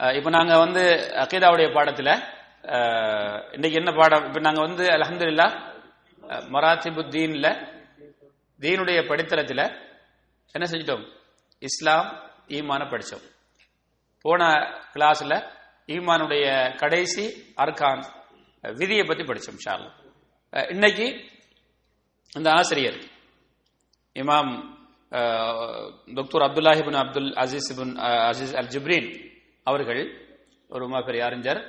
இப்போ இப்ப நாங்க வந்து அகீதாவுடைய பாடத்துல இன்னைக்கு என்ன பாடம்? இப்ப நாங்க வந்து அல்ஹம்துலில்லாஹ் அஹ், மராத்திபு தீனுடைய படித்தளத்துல என்ன செஞ்சிட்டோம்? இஸ்லாம் ஈமான படித்தோம் போன கிளாஸ்ல ஈமானுடைய கடைசி அர்கான் விதியை பத்தி படித்தோம் இன்ஷா இன்னைக்கு இந்த ஆசிரியர் இமாம் doctor Abdullah ibn Abdul Aziz Aziz al Jibreen அவர்கள் ஒரு ரொம்ப பெரிய அறிஞர்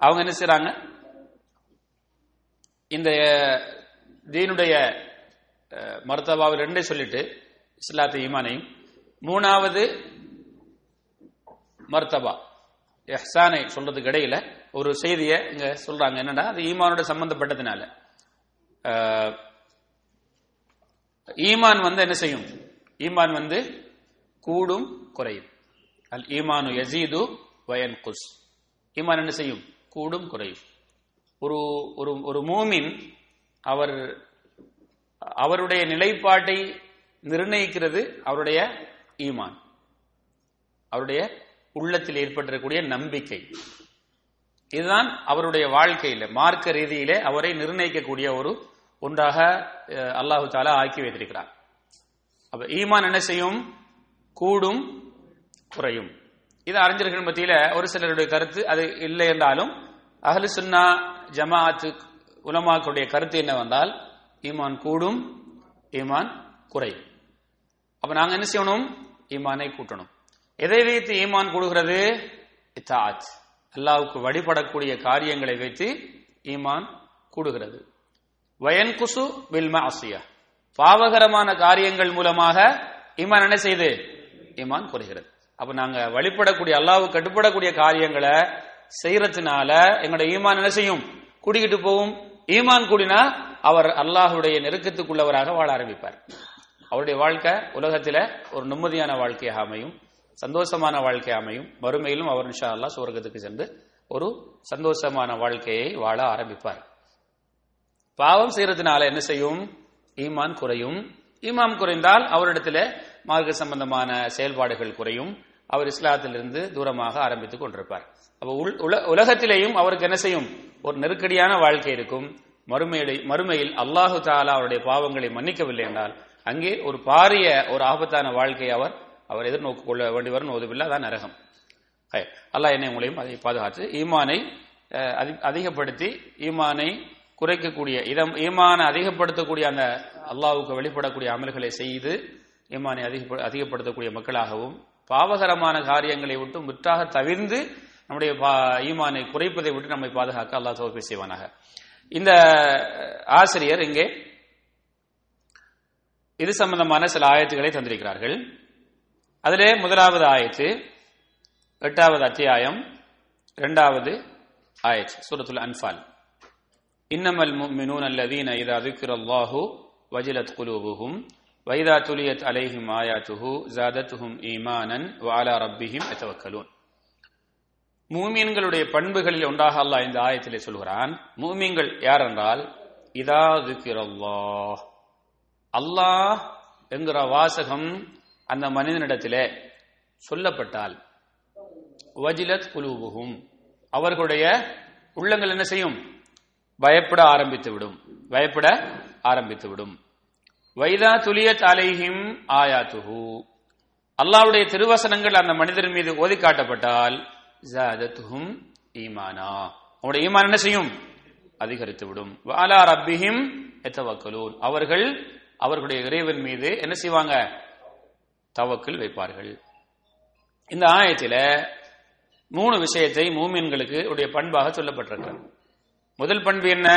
அவங்க என்ன செய்றாங்க? இந்த தீனுடைய அஹ், ரெண்டே சொல்லிட்டு இஸ்லாத்து ஈமானையும் மூணாவது மர்த்தபா எஹ்சானை சொல்றதுக்கு இடையில ஒரு செய்தியை இங்க சொல்றாங்க. என்னன்னா அது ஈமானோட சம்பந்தப்பட்டதுனால. ஈமான் வந்து என்ன செய்யும்? ஈமான் வந்து கூடும் குறையும். அல் ஈமானு யசீது வயன் குஸ் ஈமான் என்ன செய்யும்? கூடும் குறையும். ஒரு ஒரு ஒரு மூமின் அவர் அவருடைய நிலைப்பாட்டை நிர்ணயிக்கிறது அவருடைய ஈமான். அவருடைய உள்ளத்தில் ஏற்பட்டிருக்கக்கூடிய நம்பிக்கை. இதுதான் அவருடைய வாழ்க்கையில மார்க்க ரீதியிலே அவரை நிர்ணயிக்கக்கூடிய ஒரு ஒன்றாக அல்லாஹு தாலா ஆக்கி வைத்திருக்கிறார். அப்ப ஈமான் என்ன செய்யும்? கூடும் குறையும். இது அறிஞர்கள் மத்தியில ஒரு சிலருடைய கருத்து அது இல்லை என்றாலும் அகலு சுன்னா ஜமாஅத்து உலமாக்களுடைய கருத்து என்ன வந்தால் ஈமான் கூடும் ஈமான் குறையும். அப்ப நாங்க என்ன செய்யணும்? ஈமானை கூட்டணும். எதை வைத்து ஈமான் கூடுகிறது? இத்தாத் அல்லாவுக்கு வழிபடக்கூடிய காரியங்களை வைத்து ஈமான் கூடுகிறது. வயன் குசு பில்மா அசியா பாவகரமான காரியங்கள் மூலமாக ஈமான் என்ன செய்து? ஈமான் குறைகிறது. அப்ப நாங்க வழிபடக்கூடிய அல்லாவு கட்டுப்படக்கூடிய காரியங்களை செய்யறதுனால எங்களோட ஈமான் என்ன செய்யும்? கூடிக்கிட்டு போகும். ஈமான் கூடினா அவர் அல்லாஹுடைய நெருக்கத்துக்குள்ளவராக வாழ ஆரம்பிப்பார். அவருடைய வாழ்க்கை உலகத்தில ஒரு நிம்மதியான வாழ்க்கையாக அமையும். சந்தோஷமான வாழ்க்கை அமையும். மறுமையிலும் அவர் இன்ஷா அல்லாஹ் சுவர்க்கத்துக்கு சென்று ஒரு சந்தோஷமான வாழ்க்கையை வாழ ஆரம்பிப்பார். பாவம் செய்யறதுனால என்ன செய்யும்? ஈமான் குறையும். ஈமான் குறைந்தால் அவரிடத்துல மார்க்க சம்பந்தமான செயல்பாடுகள் குறையும். அவர் இஸ்லாத்திலிருந்து தூரமாக ஆரம்பித்துக் கொண்டிருப்பார். அப்ப உள்- உல- உலகத்திலேயும் அவருக்கு என்ன செய்யும்? ஒரு நெருக்கடியான வாழ்க்கை இருக்கும். மறுமையில மறுமையில் அல்லாஹு தாலா அவருடைய பாவங்களை மன்னிக்கவில்லை என்றால் அங்கே ஒரு பாரிய ஒரு ஆபத்தான வாழ்க்கையை அவர் அவர் எதிர்நோக்கு கொள்ள வேண்டி வரும். ஓதுவில்லை அதான் நரகம். ஹை. அல்லாஹ் என்னை உங்களையும் அதை பாதுகாத்து ஈமானை அதி- அதிகப்படுத்தி ஈமானை குறைக்கக்கூடிய இதம் ஈமானை அதிகப்படுத்தக்கூடிய அந்த அல்லாவுக்கு வெளிப்படக்கூடிய அமல்களை செய்து ஈமானை அதிக அதிகப்படுத்தக்கூடிய மக்களாகவும் பாவகரமான காரியங்களை விட்டு முற்றாக தவிர்ந்து நம்முடைய ஈமானை குறைப்பதை விட்டு நம்மை பாதுகாக்க அல்லா தோப்பை செய்வானாக. இந்த ஆசிரியர் இங்கே இது சம்பந்தமான சில ஆயத்துக்களை தந்திருக்கிறார்கள். அதிலே முதலாவது ஆயத்து எட்டாவது அத்தியாயம் இரண்டாவது ஆயத் சூரத்துல் அன்பால் இன்னமல் மினூன் அல்லதீன இதா துக்கிரல்லாஹு வஜிலத் குலூபுகும் வைதா துலியத் அலைஹிம் ஆயாத்துஹு ஜாதத்துஹும் ஈமானன் வாலா ரப்பிஹிம் அத்தவக்கலூன் மூமியன்களுடைய பண்புகளில் ஒன்றாக அல்லாஹ் இந்த ஆயத்திலே சொல்கிறான். மூமீன்கள் யார் என்றால் இதா துக்கிறல்லா அல்லாஹ் என்கிற வாசகம் அந்த மனிதனிடத்திலே சொல்லப்பட்டால் வஜிலத் குலூபுகும் அவர்களுடைய உள்ளங்கள் என்ன செய்யும்? பயப்பட ஆரம்பித்து விடும் பயப்பட ஆரம்பித்து விடும் வைதா துலியத் அலைஹிம் ஆயாத்துஹு. அல்லாவுடைய திருவசனங்கள் அந்த மனிதர் மீது ஓதி காட்டப்பட்டால் ஜாதத்துஹும் ஈமானா. அவருடைய ஈமான் என்ன செய்யும்? அதிகரித்து விடும் வாலா ரப்பிஹிம் எத்தவக்கலூர் அவர்கள் அவர்களுடைய இறைவன் மீது என்ன செய்வாங்க? தவக்கில் வைப்பார்கள். இந்த ஆயத்தில மூணு விஷயத்தை மூமின்களுக்கு உடைய பண்பாக சொல்லப்பட்டிருக்கிறது. முதல் பண்பு என்ன?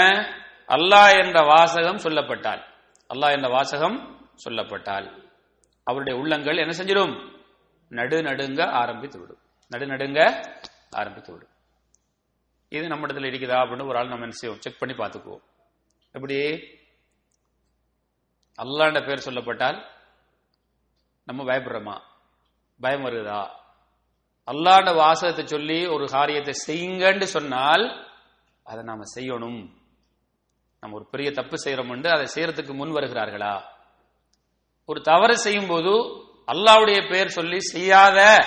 அல்லாஹ் என்ற வாசகம் சொல்லப்பட்டால். அல்லாஹ் என்ற வாசகம் சொல்லப்பட்டால். அவருடைய உள்ளங்கள் என்ன செஞ்சிடும்? நடு நடுங்க ஆரம்பித்து விடும். நடு நடுங்க ஆரம்பித்து விடும். இது நம்ம இடத்துல இருக்குதா அப்படின்னு ஒரு ஆள் நம்ம என்ன செய்வோம்? செக் பண்ணி பார்த்துக்குவோம். எப்படி? அல்லாண்ட பேர் சொல்லப்பட்டால் நம்ம பயப்படுறோமா? பயம் வருதா? அல்லாண்ட வாசகத்தை சொல்லி ஒரு காரியத்தை செய்யுங்கன்னு சொன்னால் அதை நாம செய்யணும். நம்ம ஒரு பெரிய தப்பு செய்யறோம் அதை செய்யறதுக்கு முன் வருகிறார்களா? ஒரு தவறு செய்யும் போது அல்லாவுடைய பெயர் சொல்லி செய்யாத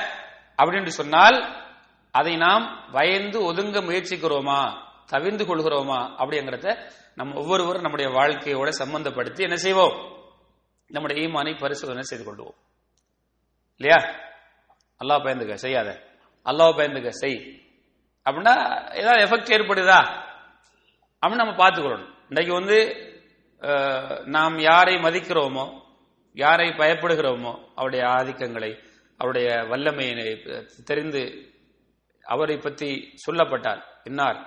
அப்படின்னு சொன்னால் அதை நாம் பயந்து ஒதுங்க முயற்சிக்கிறோமா? தவிர்ந்து கொள்கிறோமா? அப்படிங்கிறத நம்ம ஒவ்வொருவரும் நம்முடைய வாழ்க்கையோட சம்பந்தப்படுத்தி என்ன செய்வோம்? நம்முடைய ஈமானை பரிசோதனை செய்து கொள்வோம். இல்லையா? அல்லாஹ் பயந்துக்க செய்யாத. அல்லாஹ் பயந்துக்க செய். அப்படின்னா ஏதாவது எஃபெக்ட் ஏற்படுதா? அப்படின்னு நம்ம பார்த்துக்கொள்ளணும். இன்றைக்கு வந்து நாம் யாரை மதிக்கிறோமோ யாரை பயப்படுகிறோமோ அவருடைய ஆதிக்கங்களை அவருடைய வல்லமையினை தெரிந்து அவரை பற்றி சொல்லப்பட்டார். இன்னார்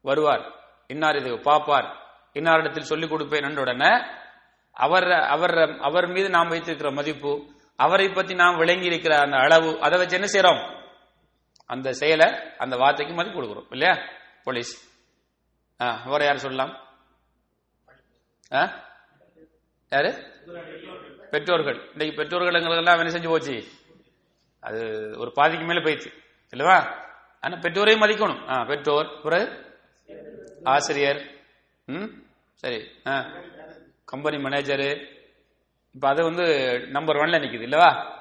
வருவார் இன்னார் இது பாப்பார் இன்னாரிடத்தில் சொல்லிக் கொடுப்பேன் என்ற உடனே அவர் அவர் அவர் மீது நாம் வைத்திருக்கிற மதிப்பு அவரை பற்றி நாம் விளங்கி இருக்கிற அந்த அளவு அதை வச்சு என்ன செய்யறோம் அந்த செயலை அந்த வார்த்தைக்கு மதிப்பு கொடுக்குறோம் இல்லையா? போலீஸ். ஆ வேற யார் சொல்லலாம்? யாரு? பெற்றோர்கள். இன்னைக்கு பெற்றோர்களுங்களுக்கெல்லாம் என்ன செஞ்சு போச்சு? அது ஒரு பாதிக்கு மேல போயிடுச்சு. இல்லவா? ஆனா பெற்றோரையும் மதிக்கணும். ஆ பெற்றோர் பிறகு ஆசிரியர். ம்? சரி. ஆ. கம்பெனி மேனேஜரு இப்போ அது வந்து நம்பர் ஒன்ல நிற்குது இல்லவா?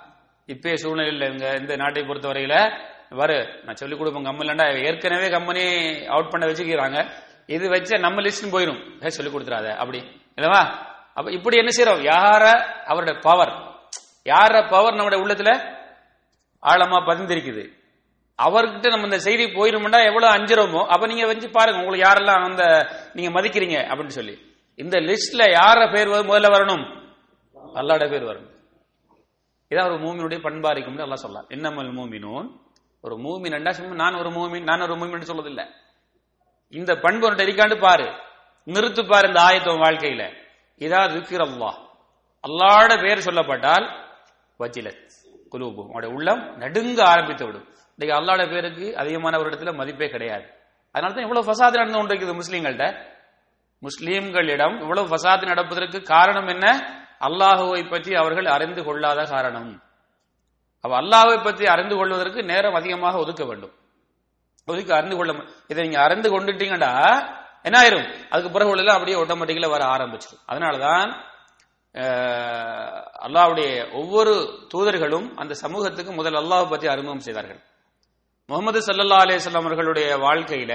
இப்பயே சூழ்நிலையில் இங்க இந்த நாட்டை பொறுத்த வரையில வரு நான் சொல்லிக் கொடுப்பேன் கம்பெனி ஏற்கனவே கம்பெனி அவுட் பண்ண வச்சுக்கிறாங்க. இது வச்ச நம்ம லிஸ்ட் போயிடும் சொல்லி கொடுத்துறாத அப்படி. இல்லவா அப்ப இப்படி என்ன செய்யறோம் யார அவருடைய பவர் யார பவர் நம்முடைய உள்ளத்துல? ஆழமா பதிந்திருக்குது. அவர்கிட்ட நம்ம இந்த செய்தி போயிருமுண்டா எவ்வளவு அஞ்சுறோமோ அப்ப நீங்க வச்சு பாருங்க உங்களுக்கு யாரெல்லாம் அந்த நீங்க மதிக்கிறீங்க அப்படின்னு சொல்லி. இந்த லிஸ்ட்ல யார பேர் முதல்ல வரணும்? அல்லாட பேர் வரணும். இதான் ஒரு மூமினுடைய பண்பா இருக்கும்னு அல்லாஹ் சொல்லலாம் என்னமல் மூமினும் ஒரு மூமின் நான் ஒரு மூமின் நான் ஒரு மூமின் சொல்றதில்ல இந்த பண்பு உன்கிட்ட பாரு. நிறுத்து பாரு இந்த ஆயத்துவம் வாழ்க்கையில. இதா திக்ர் அல்லாஹ் அல்லாட பேர் சொல்லப்பட்டால் வஜிலத் குலூபு அவருடைய உள்ளம் நடுங்க ஆரம்பித்து விடும். இன்னைக்கு அல்லாட பேருக்கு அதிகமான ஒரு இடத்துல மதிப்பே கிடையாது. அதனால தான் இவ்வளவு ஃபசாது நடந்து கொண்டிருக்குது முஸ்லீம்கள்ட்ட. முஸ்லீம்களிடம் இவ்வளவு ஃபசாது நடப்பதற்கு காரணம் என்ன? அல்லாஹுவை பற்றி அவர்கள் அறிந்து கொள்ளாத காரணம். அப்ப அல்லாஹை பற்றி அறிந்து கொள்வதற்கு நேரம் அதிகமாக ஒதுக்க வேண்டும். ஒதுக்கி அறிந்து கொள்ள இதை நீங்க அறிந்து கொண்டுட்டீங்கடா என்ன ஆயிரும் அதுக்கு பிறகு உள்ளதெல்லாம் அப்படியே ஆட்டோமேட்டிக்கலா வர ஆரம்பிச்சிடும் அதனாலதான் அல்லாவுடைய ஒவ்வொரு தூதர்களும் அந்த சமூகத்துக்கு முதல் அல்லாஹ் பற்றி அறிமுகம் செய்தார்கள். முகமது சல்லல்லா அலேஸ்லாம் அவர்களுடைய வாழ்க்கையில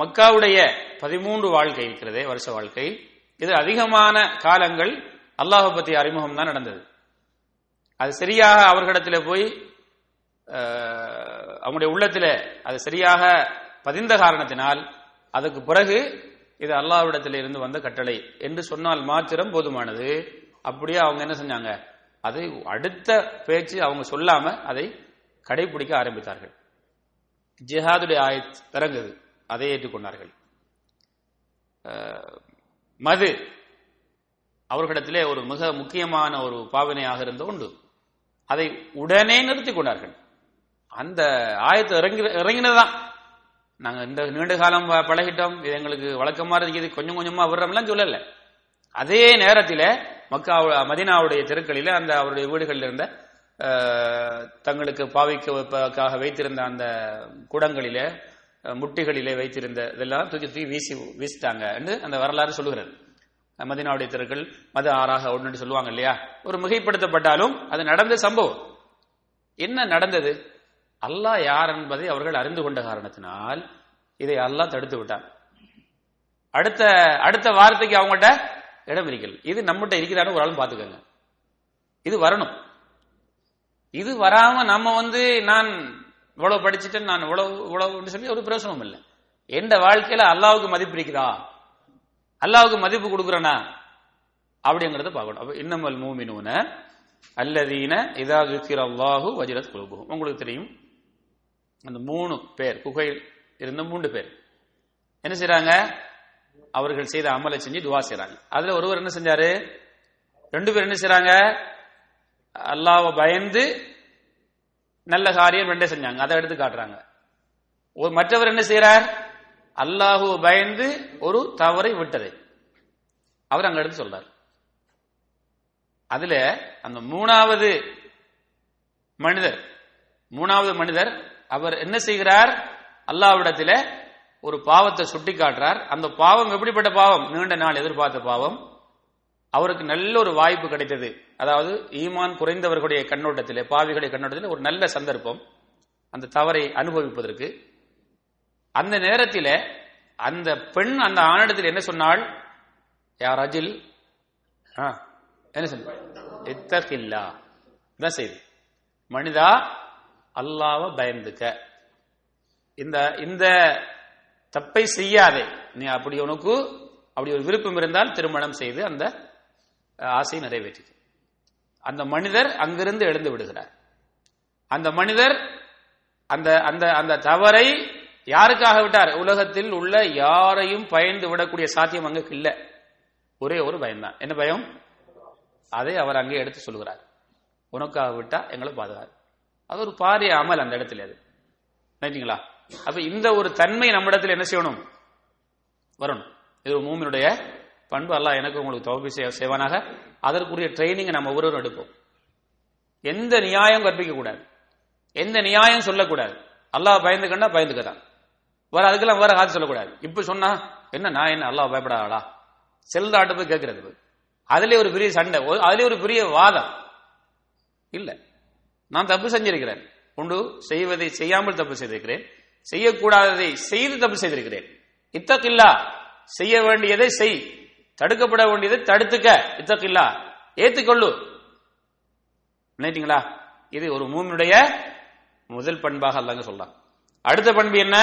மக்காவுடைய பதிமூன்று வாழ்க்கை இருக்கிறதே வருஷ வாழ்க்கை. இது அதிகமான காலங்கள் அல்லாஹ் பற்றி அறிமுகம் தான் நடந்தது. அது சரியாக அவர்களிடத்தில் போய் அவங்களுடைய உள்ளத்தில் அது சரியாக பதிந்த காரணத்தினால் அதுக்கு பிறகு இது அல்லாவிடத்தில் இருந்து வந்த கட்டளை. என்று சொன்னால் மாத்திரம் போதுமானது. அப்படியே அவங்க என்ன செஞ்சாங்க? அதை அடுத்த பேச்சு அவங்க சொல்லாம அதை கடைபிடிக்க ஆரம்பித்தார்கள். ஜிஹாதுடைய ஆயத் இறங்குது. அதை ஏற்றுக்கொண்டார்கள். மது அவர்களிடத்திலே ஒரு மிக முக்கியமான ஒரு பாவனையாக இருந்த உண்டு. அதை உடனே நிறுத்திக் கொண்டார்கள். அந்த ஆயத்து இறங்கி இறங்கினதுதான். நாங்க இந்த நீண்ட காலம் ப- பழகிட்டோம். இது எங்களுக்கு வழக்கமா இருக்குது கொஞ்சம் கொஞ்சமா விடுறோம்லாம் சொல்லல. அதே நேரத்தில் மக்கா மதினாவுடைய தெருக்களில் அந்த அவருடைய வீடுகளில் இருந்த தங்களுக்கு பாவிக்க வைத்திருந்த அந்த குடங்களிலே முட்டிகளிலே வைத்திருந்த இதெல்லாம் தூக்கி தூக்கி வீசி வீசிட்டாங்க என்று அந்த வரலாறு சொல்லுகிறது. மதினாவுடைய தெருக்கள் மது ஆறாக ஒன்று சொல்லுவாங்க இல்லையா? ஒரு மிகைப்படுத்தப்பட்டாலும் அது நடந்த சம்பவம். என்ன நடந்தது? அல்லாஹ் யார் என்பதை அவர்கள் அறிந்து கொண்ட காரணத்தினால் இதை அல்லாஹ் தடுத்து விட்டான். அடுத்த அடுத்த வார்த்தைக்கு அவங்கள்ட்ட இடம் இருக்கல் இது நம்மகிட்ட இருக்கிறான்னு ஒரு ஆளும் பார்த்துக்கோங்க. இது வரணும். இது வராம நம்ம வந்து நான் இவ்வளவு படிச்சுட்டேன் நான் இவ்வளவு இவ்வளவுன்னு சொல்லி ஒரு பிரயோசனமும் இல்லை. எந்த வாழ்க்கையில அல்லாவுக்கு மதிப்பு இருக்கிறா அல்லாவுக்கு மதிப்பு கொடுக்குறனா? அப்படிங்கறத பார்க்கணும். அப்ப இன்னமல் மூமினூன அல்லதீன இதா துக்கிர அல்லாஹு வஜிரத் குலூபுஹும் உங்களுக்கு தெரியும். அந்த மூணு பேர் குகையில் இருந்த மூன்று பேர். என்ன செய்யறாங்க அவர்கள் செய்த அமலை செஞ்சு துவா செய்யறாங்க அதுல ஒருவர் என்ன செஞ்சாரு? ரெண்டு பேர் என்ன செய்யறாங்க அல்லாவை பயந்து நல்ல காரியம் ரெண்டே செஞ்சாங்க. அதை எடுத்து காட்டுறாங்க. ஒரு மற்றவர் என்ன செய்யறார் அல்லாஹு பயந்து ஒரு தவறை விட்டது. அவர் அங்க எடுத்து சொல்றார். அதுல அந்த மூணாவது மனிதர் மூணாவது மனிதர் அவர் என்ன செய்கிறார்? அல்லாஹ்விடத்தில ஒரு பாவத்தை சுட்டி காட்டுறார் அந்த பாவம் எப்படிப்பட்ட பாவம்? நீண்ட நாள் எதிர்பார்த்த பாவம். அவருக்கு நல்ல ஒரு வாய்ப்பு கிடைத்தது. அதாவது ஈமான் குறைந்தவர்களுடைய கண்ணோட்டத்திலே பாவிகளுடைய கண்ணோட்டத்தில் ஒரு நல்ல சந்தர்ப்பம். அந்த தவறை அனுபவிப்பதற்கு. அந்த நேரத்தில் அந்த பெண் அந்த ஆணிடத்தில் என்ன சொன்னாள்? யார் அஜில் ஆ, என்ன சொன்ன இத்தகில்லா. இதான் செய்தி. மனிதா அல்லாவை பயந்துக்க. இந்த இந்த தப்பை செய்யாதே. நீ அப்படி உனக்கு அப்படி ஒரு விருப்பம் இருந்தால் திருமணம் செய்து அந்த ஆசையை நிறைவேற்றிக்க. அந்த மனிதர் அங்கிருந்து எழுந்து விடுகிறார். அந்த மனிதர் அந்த அந்த அந்த தவறை யாருக்காக விட்டார்? உலகத்தில் உள்ள யாரையும் பயந்து விடக்கூடிய சாத்தியம் அங்கு இல்லை. ஒரே ஒரு பயம்தான். என்ன பயம்? அதை அவர் அங்கே எடுத்து சொல்கிறார் உனக்காக விட்டா எங்களை பாதுகாப்பு அது ஒரு பாரிய அமல் அந்த இடத்துல அது. நினைச்சிங்களா அப்ப இந்த ஒரு தன்மை நம்ம இடத்துல என்ன செய்யணும்? வரணும். இது ஒரு மூமினுடைய பண்பு. அல்லாஹ் எனக்கு உங்களுக்கு தௌபி செய்வானாக. அதற்குரிய ட்ரைனிங்கை நம்ம ஒவ்வொருவரும் எடுப்போம். எந்த நியாயம் கற்பிக்க கூடாது எந்த நியாயம் சொல்லக்கூடாது. அல்லாஹ் பயந்துக்கண்டா பயந்துக்கதான். வேற அதுக்கெல்லாம் வேற காது சொல்லக்கூடாது. இப்ப சொன்னா என்ன நான் என்ன அல்லாஹ் பயப்படாதா செல்தாட்டு போய் கேட்கறது அதுல ஒரு பெரிய சண்டை. ஒரு- அதுல ஒரு பெரிய வாதம். இல்லை. நான் தப்பு செஞ்சிருக்கிறேன். ஒன்று செய்வதை செய்யாமல் தப்பு செய்திருக்கிறேன். செய்யக்கூடாததை செய்து தப்பு செய்திருக்கிறேன். இத்தக்கில்லா செய்ய வேண்டியதை செய். தடுக்கப்பட வேண்டியதை தடுத்துக்க. இத்தக்கில்லா ஏத்துக்கொள்ளு. நினைட்டீங்களா இது ஒரு மூமினுடைய முதல் பண்பாக அல்லாங்க சொல்லலாம் அடுத்த பண்பு என்ன?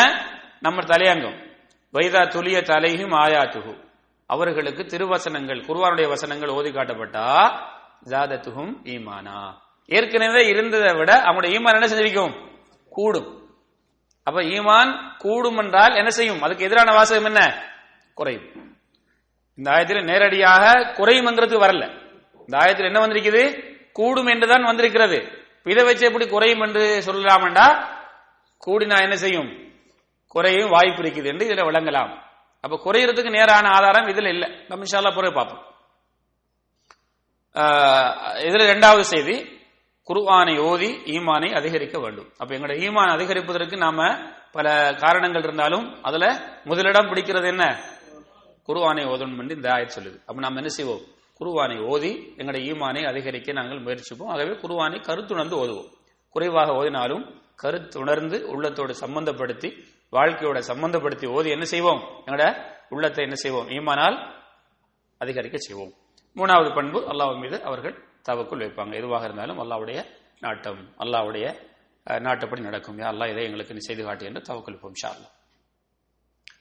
நம்ம தலையங்கம். வைதா துளிய தலையும் ஆயாத்துகு அவர்களுக்கு திருவசனங்கள் குருவானுடைய வசனங்கள் ஓதி காட்டப்பட்டா ஜாதத்துகும் ஈமானா. ஏற்கனவே இருந்ததை விட அவனுடைய ஈமான் என்ன செஞ்சிருக்கும்? கூடும். அப்ப ஈமான் கூடும் என்றால் என்ன செய்யும்? அதுக்கு எதிரான வாசகம் என்ன? குறையும். இந்த ஆயத்தில் நேரடியாக குறையும்ங்கிறது வரல. இந்த ஆயத்தில் என்ன வந்திருக்குது? கூடும் என்றுதான் வந்திருக்கிறது. இதை வச்சு எப்படி குறையும் என்று சொல்லலாமண்டா? கூடினா என்ன செய்யும்? குறையும் வாய்ப்பு இருக்குது என்று இதுல விளங்கலாம். அப்ப குறையறதுக்கு நேரான ஆதாரம் இதுல இல்லை. நம்ம இன்ஷால்லா பிறகு பார்ப்போம். இதுல இரண்டாவது செய்தி. குருவானை ஓதி ஈமானை அதிகரிக்க வேண்டும். அப்ப எங்களுடைய ஈமான் அதிகரிப்பதற்கு நாம பல காரணங்கள் இருந்தாலும் அதுல முதலிடம் பிடிக்கிறது என்ன? குருவானை ஓதணும் என்று இந்த ஆயத் சொல்லுது. அப்ப நாம் என்ன செய்வோம்? குருவானை ஓதி எங்களுடைய ஈமானை அதிகரிக்க நாங்கள் முயற்சிப்போம். ஆகவே குருவானை கருத்துணர்ந்து ஓதுவோம். குறைவாக ஓதினாலும் கருத்துணர்ந்து உள்ளத்தோடு சம்பந்தப்படுத்தி வாழ்க்கையோட சம்பந்தப்படுத்தி ஓதி என்ன செய்வோம்? எங்களோட உள்ளத்தை என்ன செய்வோம்? ஈமானால் அதிகரிக்க செய்வோம். மூணாவது பண்பு அல்லாஹ் மீது அவர்கள் தவக்குள் வைப்பாங்க. எதுவாக இருந்தாலும் அல்லாவுடைய நாட்டம் அல்லாவுடைய நாட்டப்படி நடக்கும். யா அல்லா இதை எங்களுக்கு நீ செய்து காட்டு என்று தவக்குள் வைப்போம் ஷால்லா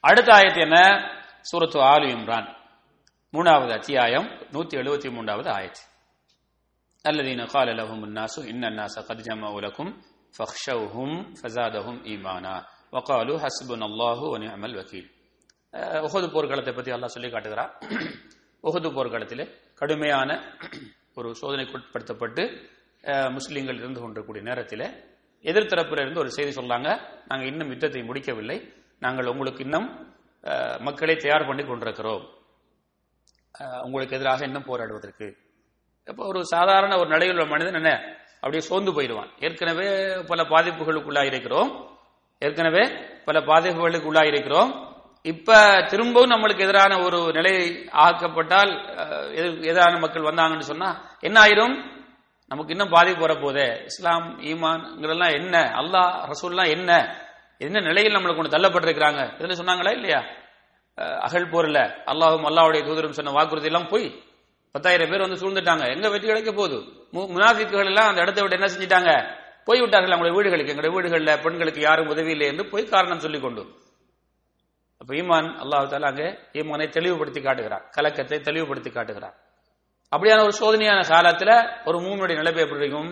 அடுத்த ஆயத்து என்ன? சூரத்து ஆலு இம்ரான். மூணாவது அத்தியாயம் நூத்தி எழுபத்தி மூன்றாவது ஆயத்து. அல்லதீன கால லஹும் நாசு இன்னன்னாச கதிஜமா உலகும் ஃபஹ்ஷவுஹும் ஃபசாதஹும் ஈமானா. வகாலு ஹஸ்புன் அல்லாஹு அமல் வக்கீல் உஹது போர்க்களத்தை பற்றி அல்லாஹ் சொல்லி காட்டுகிறார் உஹது போர்க்களத்தில் கடுமையான ஒரு சோதனைக்குட்படுத்தப்பட்டு உட்படுத்தப்பட்டு முஸ்லீம்கள் இருந்து கொண்டிருக்கக்கூடிய நேரத்தில் எதிர்த்தரப்பில் இருந்து ஒரு செய்தி சொன்னாங்க நாங்கள் இன்னும் யுத்தத்தை முடிக்கவில்லை. நாங்கள் உங்களுக்கு இன்னும் மக்களை தயார் பண்ணி கொண்டிருக்கிறோம். உங்களுக்கு எதிராக இன்னும் போராடுவதற்கு. இப்போ ஒரு சாதாரண ஒரு நடையில் உள்ள மனிதன் என்ன அப்படியே சோர்ந்து போயிடுவான். ஏற்கனவே பல பாதிப்புகளுக்குள்ளாக இருக்கிறோம் ஏற்கனவே பல பாதிப்புகளுக்கு இருக்கிறோம் இப்ப திரும்பவும் நம்மளுக்கு எதிரான ஒரு நிலை ஆக்கப்பட்டால் எதிரான மக்கள் வந்தாங்கன்னு சொன்னா என்ன ஆயிரும்? நமக்கு இன்னும் பாதிப்பு வரப்போதே. இஸ்லாம் ஈமான்ங்கிறதெல்லாம் என்ன? அல்லாஹ் ரசூல்லாம் என்ன? என்ன நிலையில் நம்மளுக்கு கொண்டு தள்ளப்பட்டிருக்கிறாங்க? இதுல சொன்னாங்களா இல்லையா? அகல் அகழ் போர்ல அல்லாஹும் அல்லாவுடைய தூதரும் சொன்ன வாக்குறுதி எல்லாம் போய் பத்தாயிரம் பேர் வந்து சூழ்ந்துட்டாங்க. எங்க வெற்றி கிடைக்க போகுது? மு- முனாஃபிக்குகள் எல்லாம் அந்த இடத்தை விட்டு என்ன செஞ்சிட்டாங்க? போய் விட்டார்கள் அவங்களுடைய வீடுகளுக்கு. எங்களுடைய வீடுகளில் பெண்களுக்கு யாரும் உதவி இல்லை என்று போய் காரணம் சொல்லிக் கொண்டு அப்ப ஈமான் அல்லாஹு தாலா அங்கே ஈமானை தெளிவுபடுத்தி காட்டுகிறார். கலக்கத்தை தெளிவுபடுத்தி காட்டுகிறார். அப்படியான ஒரு சோதனையான காலத்துல ஒரு மூமனுடைய நிலைமை எப்படி இருக்கும்?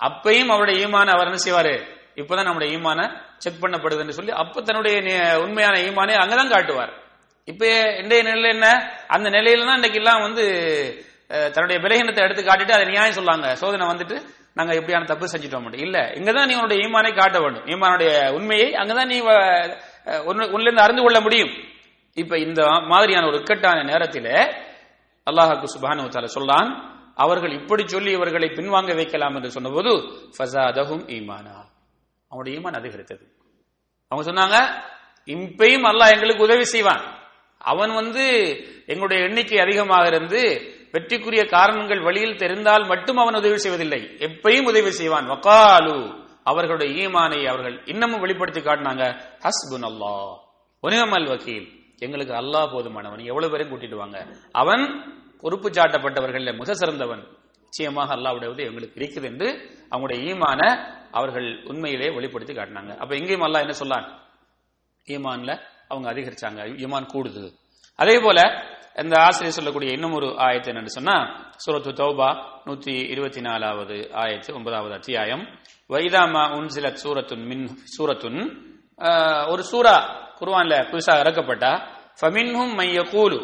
அப்பையும் அவருடைய ஈமான அவர் என்ன செய்வாரு? இப்பதான் நம்முடைய ஈமான செக் பண்ணப்படுதுன்னு சொல்லி அப்ப தன்னுடைய உண்மையான ஈமானை அங்கதான் காட்டுவார். இப்ப இன்றைய நிலையில என்ன? அந்த நிலையில தான் இன்னைக்கு எல்லாம் வந்து தன்னுடைய பலகீனத்தை எடுத்து காட்டிட்டு அதை நியாயம் சொல்லாங்க. சோதனை வந்துட்டு நாங்க எப்படியான தப்பு செஞ்சுட்டோம் இல்ல இங்கதான் நீ உன்னுடைய ஈமானை காட்ட வேண்டும். ஈமானுடைய உண்மையை அங்கதான் நீ வ- உன்னிலிருந்து அறிந்து கொள்ள முடியும். இப்ப இந்த மாதிரியான ஒரு இக்கட்டான நேரத்தில் அல்லாஹாக்கு சுபானு தால சொல்லான் அவர்கள் இப்படி சொல்லி இவர்களை பின்வாங்க வைக்கலாம் என்று சொன்னபோது ஃபசாதகும் ஈமானா. அவனுடைய ஈமான் அதிகரித்தது. அவங்க சொன்னாங்க இப்பையும் அல்லாஹ் எங்களுக்கு உதவி செய்வான். அவன் வந்து எங்களுடைய எண்ணிக்கை அதிகமாக இருந்து வெற்றிக்குரிய காரணங்கள் வழியில் தெரிந்தால் மட்டும் அவன் உதவி செய்வதில்லை. எப்பையும் உதவி செய்வான். வக்காலு அவர்களுடைய ஈமானை அவர்கள் இன்னமும் வெளிப்படுத்தி காட்டினாங்க. ஹஸ்புன் அல்லாஹ் ஒனிமல் வக்கீல். எங்களுக்கு அல்லாஹ் போதுமானவன். எவ்வளவு பேரையும் கூட்டிட்டு வாங்க. அவன் பொறுப்பு சாட்டப்பட்டவர்கள் மிக சிறந்தவன். நிச்சயமாக அல்லாவுடைய உதவி எங்களுக்கு இருக்குது என்று அவங்களுடைய ஈமான அவர்கள் உண்மையிலே வெளிப்படுத்தி காட்டினாங்க. அப்ப எங்கேயும் அல்லாஹ் என்ன சொல்லான் ஈமான்ல அவங்க அதிகரிச்சாங்க. ஈமான் கூடுது. அதே போல இந்த ஆசிரியர் சொல்லக்கூடிய இன்னும் ஒரு ஆயத்து என்னன்னு சொன்னா சூரத்து தௌபா நூத்தி இருபத்தி நாலாவது ஆயத்து ஒன்பதாவது அத்தியாயம். வைதாமா உன்சிலத் சூரத்துன் மின் சூரத்துன் ஆஹ், ஒரு சூரா குர்வான்ல புதுசா இறக்கப்பட்டா ஃபமின்ஹும் மைய கூலு.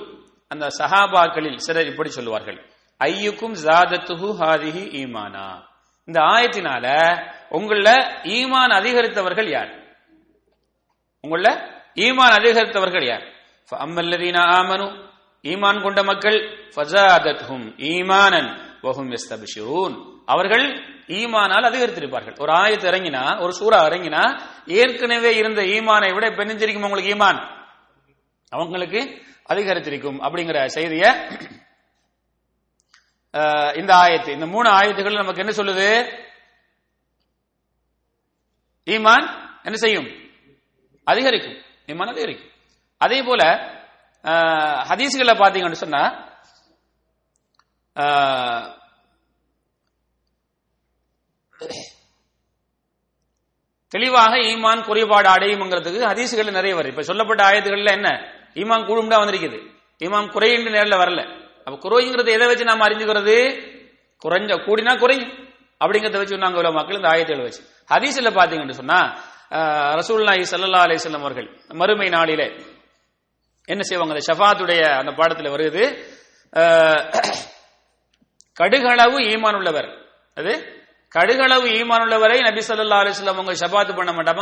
அந்த சஹாபாக்களில் சிலர் இப்படி சொல்லுவார்கள். ஐயுக்கும் ஜாதத்துஹு ஹாதிஹி ஈமானா. இந்த ஆயத்தினால உங்கள ஈமான் அதிகரித்தவர்கள் யார்? உங்கள ஈமான் அதிகரித்தவர்கள் யார்? அம்மல்லதீனா ஆமனு ஈமான் கொண்ட மக்கள் ஃபஸாதத்ஹும் ஈமானன் வஹும் யஸ்தபிஷிரூன். அவர்கள் ஈமானால் அதிகரித்திருப்பார்கள். ஒரு ஆயத்து இறங்கினா ஒரு சூறா இறங்கினா ஏற்கனவே இருந்த ஈமானை விட இப்ப உங்களுக்கு ஈமான்? அவங்களுக்கு அதிகரித்திருக்கும் அப்படிங்கிற செய்திய இந்த ஆயத்து இந்த மூணு ஆயத்துகள் நமக்கு என்ன சொல்லுது? ஈமான் என்ன செய்யும்? அதிகரிக்கும். ஈமான் அதிகரிக்கும். அதே போல ஹதீஸ்களை பாத்தீங்கன்னு சொன்னா தெளிவாக ஈமான் குறைபாடு அடையும்ங்கிறதுக்கு ஹதீஸ்கள் நிறைய வரும் இப்ப சொல்லப்பட்ட ஆயத்துகள்ல என்ன? ஈமான் கூடும்டா வந்திருக்குது. ஈமான் குறையின்ற நேரில் வரல. அப்ப குறைங்கிறது எதை வச்சு நாம அறிஞ்சுக்கிறது? குறைஞ்ச கூடினா குறையும். அப்படிங்கறத வச்சு நாங்க உள்ள மக்கள் இந்த ஆயத்துகளை வச்சு. ஹதீஸ்ல பாத்தீங்கன்னு சொன்னா அஹ், ரசூலுல்லாஹி ஸல்லல்லாஹு அலைஹி அவர்கள் மறுமை நாளிலே என்ன செய்வாங்க? அந்த ஷஃபாத்துடைய அந்த பாடத்துல வருது கடுகளவு ஈமான் உள்ளவர் அது கடுகளவு ஈமான் உள்ளவரை நபி சொல்லா அலிஸ்லாம் அவங்க ஷபாத்து பண்ண மாட்டாம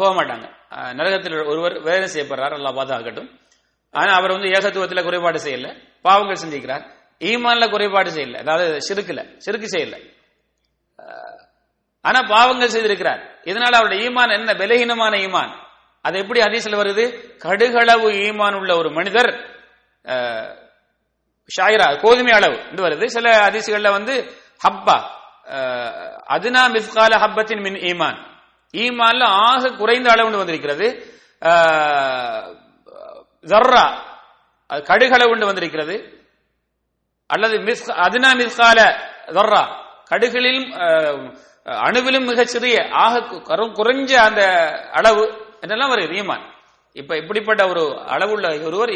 போக மாட்டாங்க. நரகத்தில் ஒருவர் வேதனை செய்யப்படுறார் அல்லா பாதா ஆகட்டும் ஆனா அவர் வந்து ஏகத்துவத்தில் குறைபாடு செய்யல. பாவங்கள் சிந்திக்கிறார். ஈமான்ல குறைபாடு செய்யல. அதாவது சிறுக்குல சிறுக்கு செய்யல. ஆனா பாவங்கள் செய்திருக்கிறார். இதனால அவருடைய ஈமான் என்ன? பலகீனமான ஈமான். அது எப்படி அதிசல் வருது? கடுகளவு ஈமான் உள்ள ஒரு மனிதர் ஷாயிரா கோதுமை அளவு என்று வருது. சில அதிசுகள்ல வந்து ஹப்பா அதுனா மிஸ்கால ஹப்பத்தின் மின் ஈமான். ஈமான்ல ஆக குறைந்த அளவுன்னு வந்திருக்கிறது. ஜர்ரா அது கடுகளவுண்டு வந்திருக்கிறது. அல்லது மிஸ் அதுனா மிஸ்கால ஜர்ரா கடுகளிலும் அணுவிலும் மிகச்சிறிய ஆக குறைஞ்ச அந்த அளவு என்றெல்லாம் வருது ஈமான். இப்ப இப்படிப்பட்ட ஒரு அளவுள்ள ஒருவர்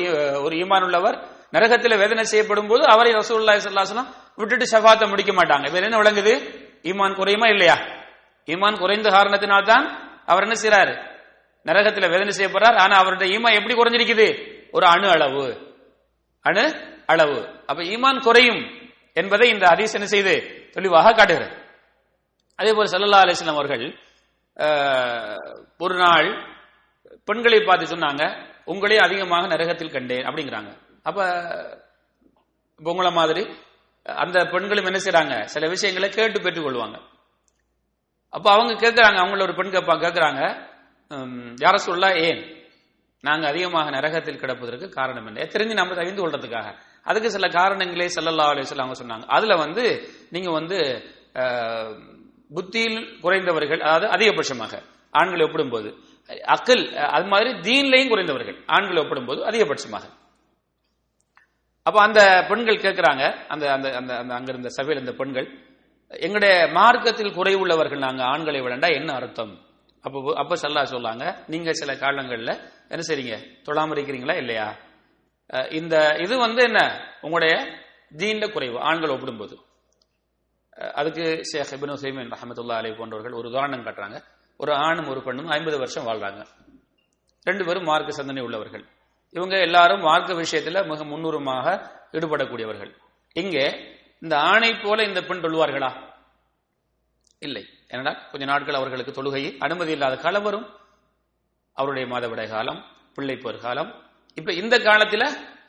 ஒரு ஈமான் உள்ளவர் நரகத்தில் வேதனை செய்யப்படும் போது அவரை ரசூல்லா ஸல்லல்லாஹு விட்டுட்டு சஃபாத்தை முடிக்க மாட்டாங்க. வேற என்ன விளங்குது? ஈமான் குறையுமா இல்லையா? ஈமான் குறைந்த காரணத்தினால்தான் அவர் என்ன செய்யறாரு நரகத்தில் வேதனை செய்யப்படுறார். ஆனா அவருடைய ஈமான் எப்படி குறைஞ்சிருக்குது? ஒரு அணு அளவு. அணு அளவு. அப்ப ஈமான் குறையும் என்பதை இந்த ஹதீஸ் என்ன செய்து? தெளிவாக காட்டுகிறது. அதே போல சல்லல்லா அலிஸ்லாம் அவர்கள் ஒரு நாள் பெண்களை பார்த்து சொன்னாங்க உங்களே அதிகமாக நரகத்தில் கண்டேன் அப்படிங்கிறாங்க. அப்ப உங்களை மாதிரி அந்த பெண்களும் என்ன செய்யறாங்க சில விஷயங்களை கேட்டு பெற்றுக்கொள்வாங்க அப்ப அவங்க கேட்கிறாங்க அவங்கள ஒரு பெண் கேட்பா கேட்கிறாங்க யார சொல்லா ஏன்? நாங்க அதிகமாக நரகத்தில் கிடப்பதற்கு காரணம் என்ன? தெரிஞ்சு நம்ம அறிந்து கொள்றதுக்காக. அதுக்கு சில காரணங்களே செல்லல்லா அலைஹி அவங்க சொன்னாங்க. அதுல வந்து நீங்க வந்து புத்தியில் குறைந்தவர்கள் அதாவது அதிகபட்சமாக ஆண்களை ஒப்பிடும்போது. அக்கல் அது மாதிரி தீன்லையும் குறைந்தவர்கள். ஆண்களை ஒப்பிடும்போது அதிகபட்சமாக. அப்போ அந்த பெண்கள் கேட்குறாங்க அந்த அந்த அந்த அந்த அங்க இருந்த சபையில் இருந்த பெண்கள் எங்களுடைய மார்க்கத்தில் குறைவுள்ளவர்கள் நாங்கள் ஆண்களை விடண்டா என்ன அர்த்தம்? அப்போ அப்போ சல்லா சொல்லாங்க நீங்க சில காலங்களில் என்ன செய்றீங்க? தொழாமல் இருக்கிறீங்களா இல்லையா இந்த இது வந்து என்ன? உங்களுடைய தீண்ட குறைவு ஆண்கள் ஒப்பிடும்போது. அதுக்கு ஷேக் இப்னு உசைமின் ரஹமத்துல்லா அலை போன்றவர்கள் ஒரு உதாரணம் காட்டுறாங்க. ஒரு ஆணும் ஒரு பெண்ணும் ஐம்பது வருஷம் வாழ்றாங்க. ரெண்டு பேரும் மார்க்க சிந்தனை உள்ளவர்கள். இவங்க எல்லாரும் மார்க்க விஷயத்துல மிக முன்னுரமாக ஈடுபடக்கூடியவர்கள். இங்கே இந்த ஆணை போல இந்த பெண் தொழுவார்களா இல்லை. என்னடா கொஞ்ச நாட்கள் அவர்களுக்கு தொழுகை அனுமதி இல்லாத காலம் வரும். அவருடைய மாதவிடை காலம் பிள்ளை போர் காலம். இப்ப இந்த காலத்துல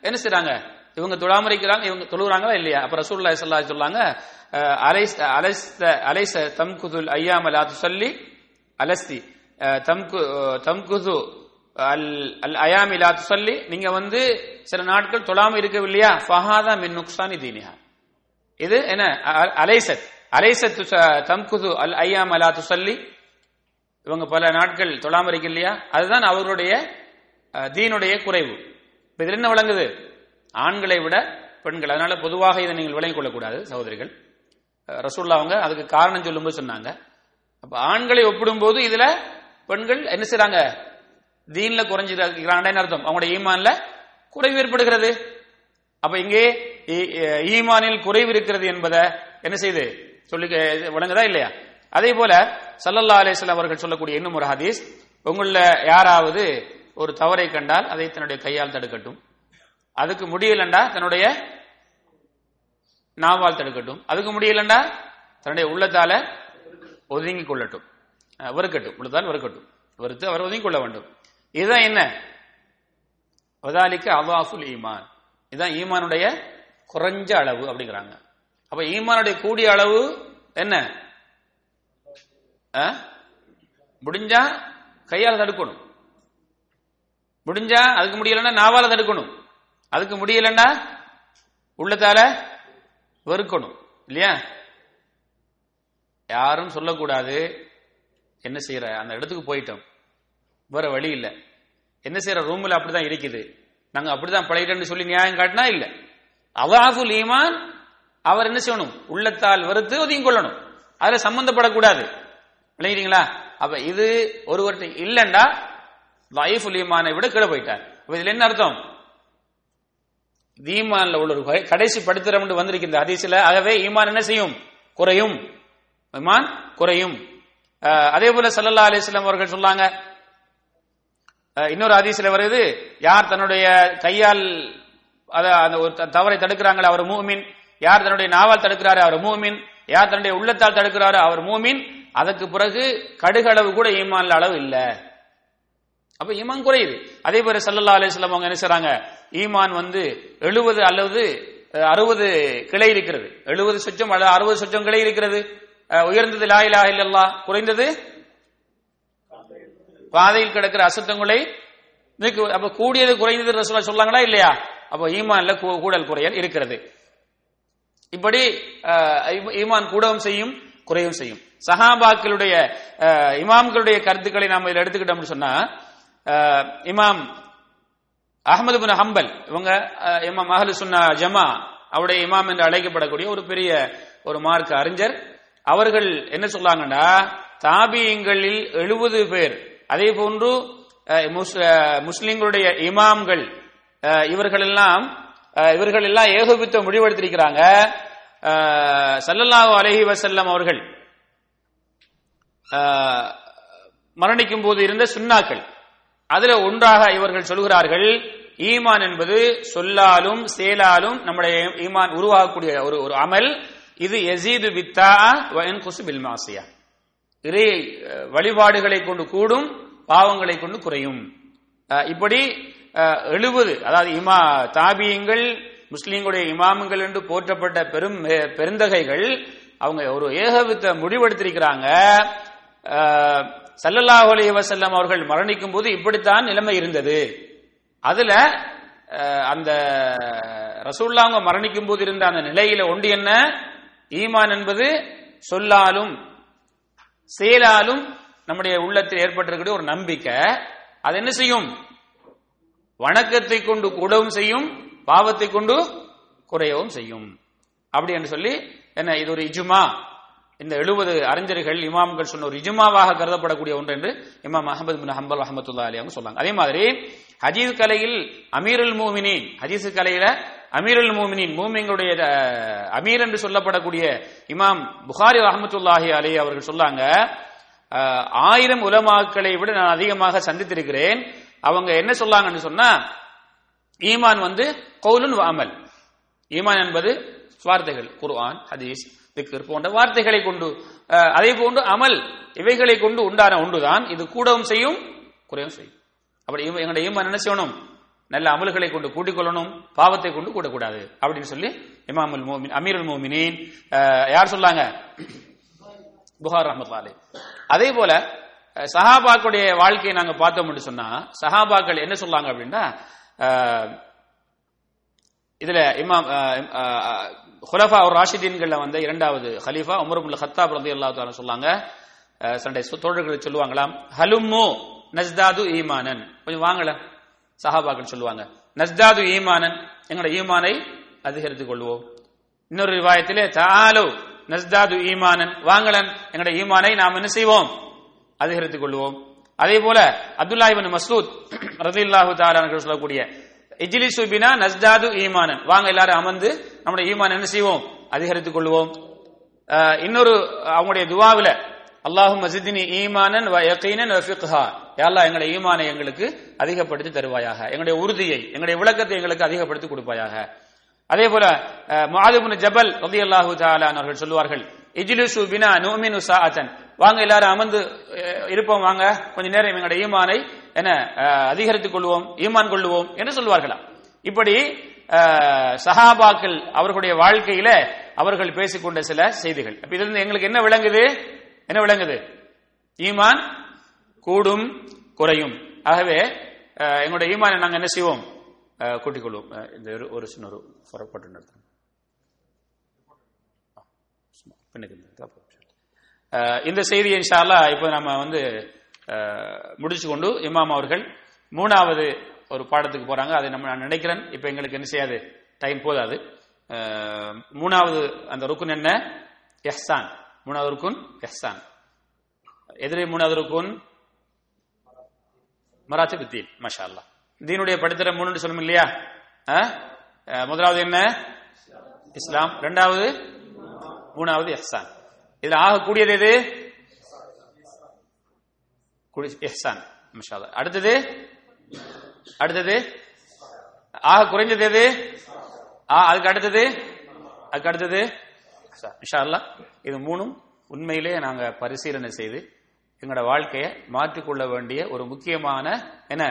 என்ன செய்றாங்க? இவங்க தொழாமரிக்கிறாங்க இவங்க தொழுகிறாங்களா இல்லையா? அப்ப ரசூல்லா ஸல்லல்லாஹு சொல்லாங்க அலைஸ் அலைஸ் அலைஸ் தம் குதுல் ஐயாம லா அலஸ்தி. தம்கு தம்குது அல் அல் அயாமி சொல்லி நீங்க வந்து சில நாட்கள் தொழாம இருக்கவில்லையா? ஃபஹாதா மின் நுக்சானி தீனிஹா. இது என்ன? அ- அலைசத். அலைசத் தம்குது அல் ஐயாம் அலா துசல்லி. இவங்க பல நாட்கள் தொழாம இருக்கு இல்லையா அதுதான் அவருடைய தீனுடைய குறைவு. இப்ப இதுல என்ன விளங்குது? ஆண்களை விட பெண்கள். அதனால பொதுவாக இதை நீங்கள் விளங்கிக் கொள்ளக்கூடாது சகோதரிகள். ரசூல்லா அவங்க அதுக்கு காரணம் சொல்லும்போது சொன்னாங்க. அப்ப ஆண்களை ஒப்பிடும்போது இதுல பெண்கள் என்ன செய்றாங்க? தீன்ல குறைஞ்சிருக்கிறாங்கன்னு அர்த்தம்? அவங்களோட ஈமான்ல குறைவு ஏற்படுகிறது. அப்ப இங்கே ஈமானில் குறைவு இருக்கிறது என்பதை என்ன செய்து? சொல்லி விளங்குதா இல்லையா? அதே போல சல்லல்லா அலிஸ்லாம் அவர்கள் சொல்லக்கூடிய இன்னும் ஒரு ஹதீஸ். உங்கள யாராவது ஒரு தவறை கண்டால் அதை தன்னுடைய கையால் தடுக்கட்டும். அதுக்கு முடியலண்டா தன்னுடைய நாவால் தடுக்கட்டும். அதுக்கு முடியலண்டா தன்னுடைய உள்ளத்தால ஒதுங்கி கொள்ளட்டும் வெறுக்கட்டும். உள்ளத்தால் வெறுக்கட்டும். வெறுத்து அவர் ஒதுங்கி கொள்ள வேண்டும். இதுதான் என்ன? வதாலிக்கு அவாஃபுல் ஈமான். இதுதான் ஈமானுடைய குறைஞ்ச அளவு அப்படிங்கிறாங்க. அப்ப ஈமானுடைய கூடிய அளவு என்ன? முடிஞ்சா கையால தடுக்கணும். முடிஞ்சா அதுக்கு முடியலன்னா நாவால தடுக்கணும். அதுக்கு முடியலன்னா உள்ளத்தால வெறுக்கணும். இல்லையா? யாரும் சொல்லக்கூடாது. என்ன செய்யற அந்த இடத்துக்கு போயிட்டோம். வேற வழி இல்லை. என்ன செய்யற ரூம்ல அப்படிதான் இருக்குது. நாங்க அப்படிதான் பழகிட்டோம்னு சொல்லி நியாயம் காட்டினா இல்ல. அவாஃபுல் ஈமான் அவர் என்ன செய்யணும்? உள்ளத்தால் வெறுத்து ஒதுங்கி கொள்ளணும். அதுல சம்பந்தப்படக்கூடாது. விளங்கிறீங்களா அப்ப இது ஒருவர்கிட்ட இல்லைண்டா லைஃபுல் ஈமானை விட கீழே போயிட்டார். இதுல என்ன அர்த்தம்? ஈமான்ல உள்ள ஒரு கடைசி படுத்துறோம் வந்திருக்கு இந்த அதிசல ஆகவே ஈமான் என்ன செய்யும்? குறையும். ஈமான் குறையும். அதே போல சல்லல்லா அலிஸ்லாம் அவர்கள் சொன்னாங்க. இன்னொரு ஹதீஸ்ல வருது யார் தன்னுடைய கையால் அந்த ஒரு த- தவறை தடுக்கிறாங்களோ அவர் மூமின். யார் தன்னுடைய நாவால் தடுக்கிறாரோ அவர் மூமின். யார் தன்னுடைய உள்ளத்தால் தடுக்கிறாரோ அவர் மூமின். அதற்கு பிறகு கடுகளவு கூட ஈமான்ல அளவு இல்ல. அப்ப ஈமான் குறையுது. அதே போல சல்லல்லா அலிஸ்லாம் அவங்க என்ன செய்றாங்க? ஈமான் வந்து எழுபது அல்லது அறுபது கிளை இருக்கிறது. எழுபது சொச்சம் அல்லது அறுபது சொச்சம் கிளை இருக்கிறது. உயர்ந்தது லா இலாஹ இல்லல்லாஹ். குறைந்தது? பாதையில் கிடக்கிற அசுத்தங்களை நீக்கு அப்ப கூடியது குறைந்தது ரசூலா சொல்லாங்களா இல்லையா? அப்ப ஈமான்ல கூ- கூடல் குறையல் இருக்கிறது. இப்படி ஈமான் கூடவும் செய்யும் குறையும் செய்யும். சஹாபாக்களுடைய அஹ், இமாம்களுடைய கருத்துக்களை நாம் இதில் எடுத்துக்கிட்டோம்னு சொன்னா இமாம் அஹ்மது பின் ஹம்பல் இவங்க இமாம் அஹலு சுன்னா ஜமா அவருடைய இமாம் என்று அழைக்கப்படக்கூடிய ஒரு பெரிய ஒரு மார்க் அறிஞர். அவர்கள் என்ன சொல்லாங்கன்னா தாபியங்களில் எழுபது பேர் அதே போன்று முஸ்லிம்களுடைய இமாம்கள் இவர்கள் எல்லாம் இவர்கள் எல்லாம் ஏகோபித்த முடிவெடுத்திருக்கிறாங்க. சல்லல்லாஹு அலஹி வசல்லம் அவர்கள் மரணிக்கும் போது இருந்த சுன்னாக்கள் அதுல ஒன்றாக இவர்கள் சொல்கிறார்கள் ஈமான் என்பது சொல்லாலும் செயலாலும் நம்முடைய ஈமான் உருவாகக்கூடிய ஒரு ஒரு அமல் இது எசீது வித்தா வயன்குசு பில் மாசியா இறை வழிபாடுகளை கொண்டு கூடும் பாவங்களை கொண்டு குறையும். இப்படி எழுபது அதாவது இமா தாபியங்கள் முஸ்லீம்களுடைய இமாமுங்கள் என்று போற்றப்பட்ட பெரும் பெருந்தகைகள் அவங்க ஒரு ஏகவித்த முடிவெடுத்திருக்கிறாங்க. சல்லல்லாஹ் ஸல்லல்லாஹு அலைஹி அவர்கள் மரணிக்கும் போது இப்படித்தான் நிலைமை இருந்தது. அதுல அந்த ரசூல்லா அவங்க மரணிக்கும் போது இருந்த அந்த நிலையில ஒன்று என்ன? ஈமான் என்பது சொல்லாலும் செயலாலும் நம்முடைய உள்ளத்தில் ஏற்பட்டிருக்கிற ஒரு நம்பிக்கை. அது என்ன செய்யும்? வணக்கத்தை கொண்டு கூடவும் செய்யும் பாவத்தை கொண்டு குறையவும் செய்யும். அப்படி என்று சொல்லி என்ன இது ஒரு இஜுமா. இந்த எழுபது அறிஞர்கள் இமாம்கள் சொன்ன ஒரு இஜுமாவாக கருதப்படக்கூடிய ஒன்று என்று இமாம் அஹமது பின் ஹம்பல் அஹமத்துல்லா அலி அவங்க சொல்லாங்க அதே மாதிரி ஹஜீஸ் கலையில் அமீருல் மூமினின் ஹஜீஸ் கலையில அமீரல் மூமினின் மூமிங்களுடைய அமீர் என்று சொல்லப்படக்கூடிய இமாம் புகாரி ரஹமத்துல்லாஹி அலி அவர்கள் சொன்னாங்க ஆயிரம் உலமாக்களை விட நான் அதிகமாக சந்தித்திருக்கிறேன். அவங்க என்ன சொல்லாங்கன்னு சொன்னா ஈமான் வந்து கவுலுன் வாமல் அமல். ஈமான் என்பது வார்த்தைகள் குர்ஆன் ஹதீஸ் திக்கர் போன்ற வார்த்தைகளை கொண்டு அதே போன்று அமல் இவைகளை கொண்டு உண்டான ஒன்றுதான். இது கூடவும் செய்யும் குறையும் செய்யும். அப்படி எங்களுடைய ஈமான் என்ன செய்யணும்? நல்ல அமல்களை கொண்டு கூட்டிக் கொள்ளணும் பாவத்தை கொண்டு கூடக்கூடாது. அப்படின்னு சொல்லி இமாமுல் மோமின் அமீருல் மோமினின் யார் சொல்லாங்க? புகார் ரஹமத்துல்லாஹி அதே போல சஹாபாக்களுடைய வாழ்க்கையை நாங்க பார்த்தோம்னு சொன்னா சஹாபாக்கள் என்ன சொல்லாங்க அப்படின்னா இதுல இமாம் ஹுலஃபா ஒரு ராஷிதீன்கள்ல வந்த இரண்டாவது ஹலீஃபா உமருமுல் இப்னு கத்தாப் ரலியல்லாஹு சொல்லாங்க. சண்டை தோழர்கள் சொல்லுவாங்களாம் ஹலும்மு நஸ்தாது ஈமானன். கொஞ்சம் வாங்கல சஹாபாக்கள் சொல்லுவாங்க நஸ்தாது ஈமானன். எங்களோட ஈமானை அதிகரித்துக் கொள்வோம். இன்னொரு ரிவாயத்திலே தாலோ நஸ்தாது ஈமானன். வாங்கலன். எங்களோட ஈமானை நாம் என்ன செய்வோம்? அதிகரித்துக் கொள்வோம். அதே போல அப்துல்லா இவன் மசூத் ரலியல்லாஹு தஆலா அவர்கள் சொல்லக்கூடிய இஜிலி சுபினா நஸ்தாது ஈமானன். வாங்க எல்லாரும் அமர்ந்து நம்முடைய ஈமான் என்ன செய்வோம்? அதிகரித்துக் கொள்வோம். இன்னொரு அவங்களுடைய துவாவில அல்லாஹு மசிதினி ஈமானன் வ யகீனன் வ ஃபிக்ஹா. யாரா எங்களை எங்களுடைய ஈமானை எங்களுக்கு அதிகப்படுத்தி தருவாயாக. எங்களுடைய உறுதியை எங்களுடைய விளக்கத்தை எங்களுக்கு அதிகப்படுத்தி கொடுப்பாயாக. அதே போல முஆதுபின் ஜபல் ரலியல்லாஹு அல்லாஹு அவர்கள் சொல்லுவார்கள் இஜ்லிசு பினா நோமினு சாஅத்தன். வாங்க எல்லாரும் அமர்ந்து இருப்போம் வாங்க. கொஞ்ச நேரம் எங்களுடைய ஈமானை என்ன அஹ், அதிகரித்துக் கொள்வோம் ஈமான் கொள்ளுவோம் என்று சொல்வார்களாம். இப்படி சஹாபாக்கள் அவர்களுடைய வாழ்க்கையில அவர்கள் பேசிக்கொண்ட சில செய்திகள். அப்ப இதுல இருந்து எங்களுக்கு என்ன விளங்குது? என்ன விளங்குது? ஈமான் கூடும் குறையும். ஆகவே எங்களுடைய ஈமானை நாங்கள் என்ன செய்வோம்? அஹ், கூட்டிக் கொள்வோம் இந்த ஒரு- ஒரு சின்ன ஒரு புறப்பட்டு நடத்தும் இந்த செய்தியை இன்ஷால்லா இப்போ நம்ம வந்து முடிச்சு கொண்டு இமாம் அவர்கள் மூணாவது ஒரு பாடத்துக்கு போறாங்க. அதை நம்ம நான் நினைக்கிறேன். இப்போ எங்களுக்கு என்ன செய்யாது? டைம் போதாது. மூணாவது அந்த ருக்குன் என்ன? எஹ்சான். மூணாவது ருக்குன் எஹ்சான். எதிரே மூணாவது ருக்குன் மராத்தி தீன் மஷா அல்லாஹ் தீனுடைய படித்தர மூணு சொல்லணும் இல்லையா? முதலாவது என்ன? இஸ்லாம். ரெண்டாவது? மூணாவது எஹ்சான் இதுல ஆகக்கூடியது எது? எஹ்சான் மஷா அல்லாஹ். அடுத்தது? அடுத்தது? ஆக குறைஞ்சது எது? அதுக்கு அடுத்தது? அதுக்கு அடுத்தது? இஹ்சான். இன்ஷா அல்லாஹ் இது மூணும் உண்மையிலே நாங்க பரிசீலனை செய்து எங்களோட வாழ்க்கையை மாற்றிக்கொள்ள வேண்டிய ஒரு முக்கியமான என்ன?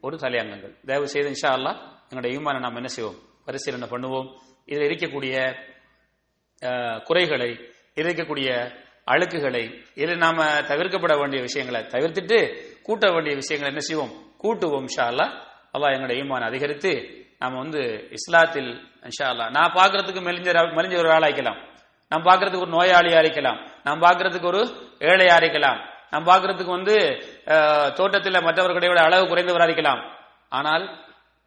ஒரு தலையங்கங்கள். தயவு செய்து இன்ஷா அல்லா எங்களோட ஈமானை நாம் என்ன செய்வோம்? பரிசீலனை பண்ணுவோம். இதில் இருக்கக்கூடிய குறைகளை இதில் இருக்கக்கூடிய அழுக்குகளை இதில் நாம தவிர்க்கப்பட வேண்டிய விஷயங்களை தவிர்த்துட்டு கூட்ட வேண்டிய விஷயங்களை என்ன செய்வோம்? கூட்டுவோம் இன்ஷா அல்லா அல்லா எங்களோட ஈமான் அதிகரித்து நாம வந்து இஸ்லாத்தில் இன்ஷா அல்லா நான் பார்க்கறதுக்கு மெலிஞ்ச மெலிஞ்ச ஒரு ஆளாய்க்கலாம் நான் பார்க்கறதுக்கு ஒரு நோயாளியா இருக்கலாம். நான் பார்க்கறதுக்கு ஒரு ஏழையா இருக்கலாம். நம்ம பார்க்கறதுக்கு வந்து தோட்டத்தில் மற்றவர்களை விட அளவு குறைந்து இருக்கலாம் ஆனால்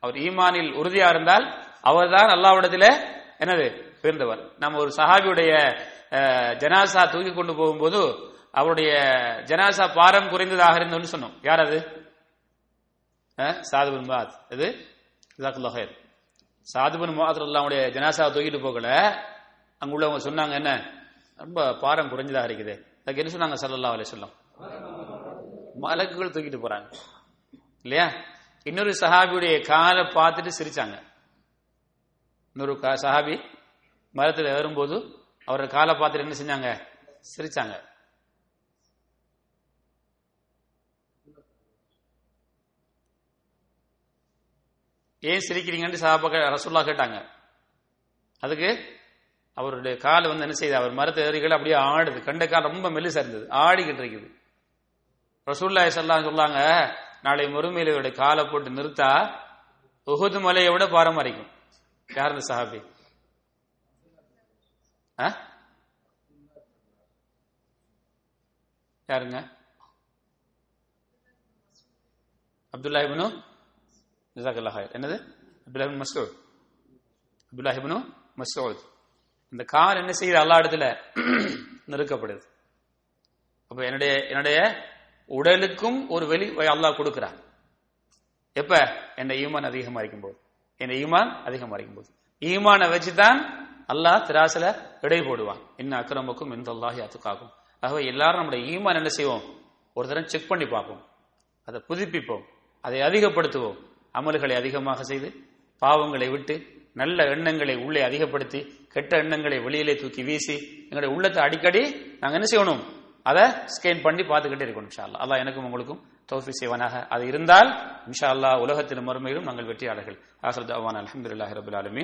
அவர் ஈமானில் உறுதியா இருந்தால் அவர்தான் அல்லாவிடத்தில் என்னது? உயர்ந்தவர். நம்ம ஒரு சஹாபியுடைய ஜனாசா தூக்கி கொண்டு போகும்போது அவருடைய ஜனாசா பாரம் குறைந்ததாக இருந்தோம்னு சொன்னோம். யார் அது? சாதுபின் மாத் இது ஜாக்குல்லா ஹைர் சாதுபின் மாத் அல்லாவுடைய ஜனாசாவை தூக்கிட்டு போகல. அங்குள்ளவங்க சொன்னாங்க என்ன? ரொம்ப பாரம் குறைஞ்சதாக இருக்குது. அதுக்கு என்ன சொன்னாங்க? சல்லல்லா அலைஹி வஸல்லம். மலக்குகள் தூக்கிட்டு போறாங்க. இல்லையா? இன்னொரு சஹாபியுடைய காலை பார்த்துட்டு சிரிச்சாங்க. இன்னொரு கா- சஹாபி மரத்தில் ஏறும்போது அவரோட காலை பார்த்துட்டு என்ன செஞ்சாங்க? சிரிச்சாங்க. ஏன் சிரிக்கிறீங்கன்னு சஹாபாக்கள் ரசுல்லா கேட்டாங்க. அதுக்கு அவருடைய கால் வந்து என்ன செய்யுது அவர் மரத்தை ஏறிகள் அப்படியே ஆடுது. கண்ட கால் ரொம்ப மெல்லிசா இருந்தது. ஆடிக்கிட்டு இருக்குது. ரசூல்லாய் சொல்லாம் சொல்லாங்க நாளை மறுமையில இவருடைய காலை போட்டு நிறுத்தா உகுது மலையை விட பாரம்பரிக்கும் யார் இந்த சஹாபி? யாருங்க? அப்துல்லா என்னது? அப்துல்லா இப்னு அப்துல்லாஹிபனு அப்துல்லா இந்த கால் என்ன செய்யுது? அல்லா இடத்துல நெருக்கப்படுது அப்ப என்னுடைய என்னுடைய உடலுக்கும் ஒரு வெளி அல்லாஹ் கொடுக்கிறான். எப்ப? என் ஈமான் அதிகமா இருக்கும்போது. என் ஈமான் அதிகமா இருக்கும்போது. ஈமானை வச்சுதான் அல்லாஹ் திராசில இடை போடுவான். இன்னும் அக்கிரமுக்கும் இந்த அல்லாஹி அத்துக்காகும். ஆகவே எல்லாரும் நம்முடைய ஈமான் என்ன செய்வோம்? ஒரு தரம் செக் பண்ணி பார்ப்போம். அதை புதுப்பிப்போம். அதை அதிகப்படுத்துவோம். அமல்களை அதிகமாக செய்து பாவங்களை விட்டு நல்ல எண்ணங்களை உள்ளே அதிகப்படுத்தி கெட்ட எண்ணங்களை வெளியிலே தூக்கி வீசி எங்களுடைய உள்ளத்தை அடிக்கடி நாங்கள் என்ன செய்யணும்? அதை ஸ்கேன் பண்ணி பார்த்துக்கிட்டே இருக்கணும் இன்ஷா அல்லா அல்லாஹ் எனக்கும் உங்களுக்கும் தௌஃபி செய்வனாக. அது இருந்தால் இன்ஷா அல்லாஹ் உலகத்திலும் மறுமையிலும் நாங்கள் வெற்றியாளர்கள். ஆஹிர் தவான் அலமதுல்லாஹி ரபுல் ஆலமி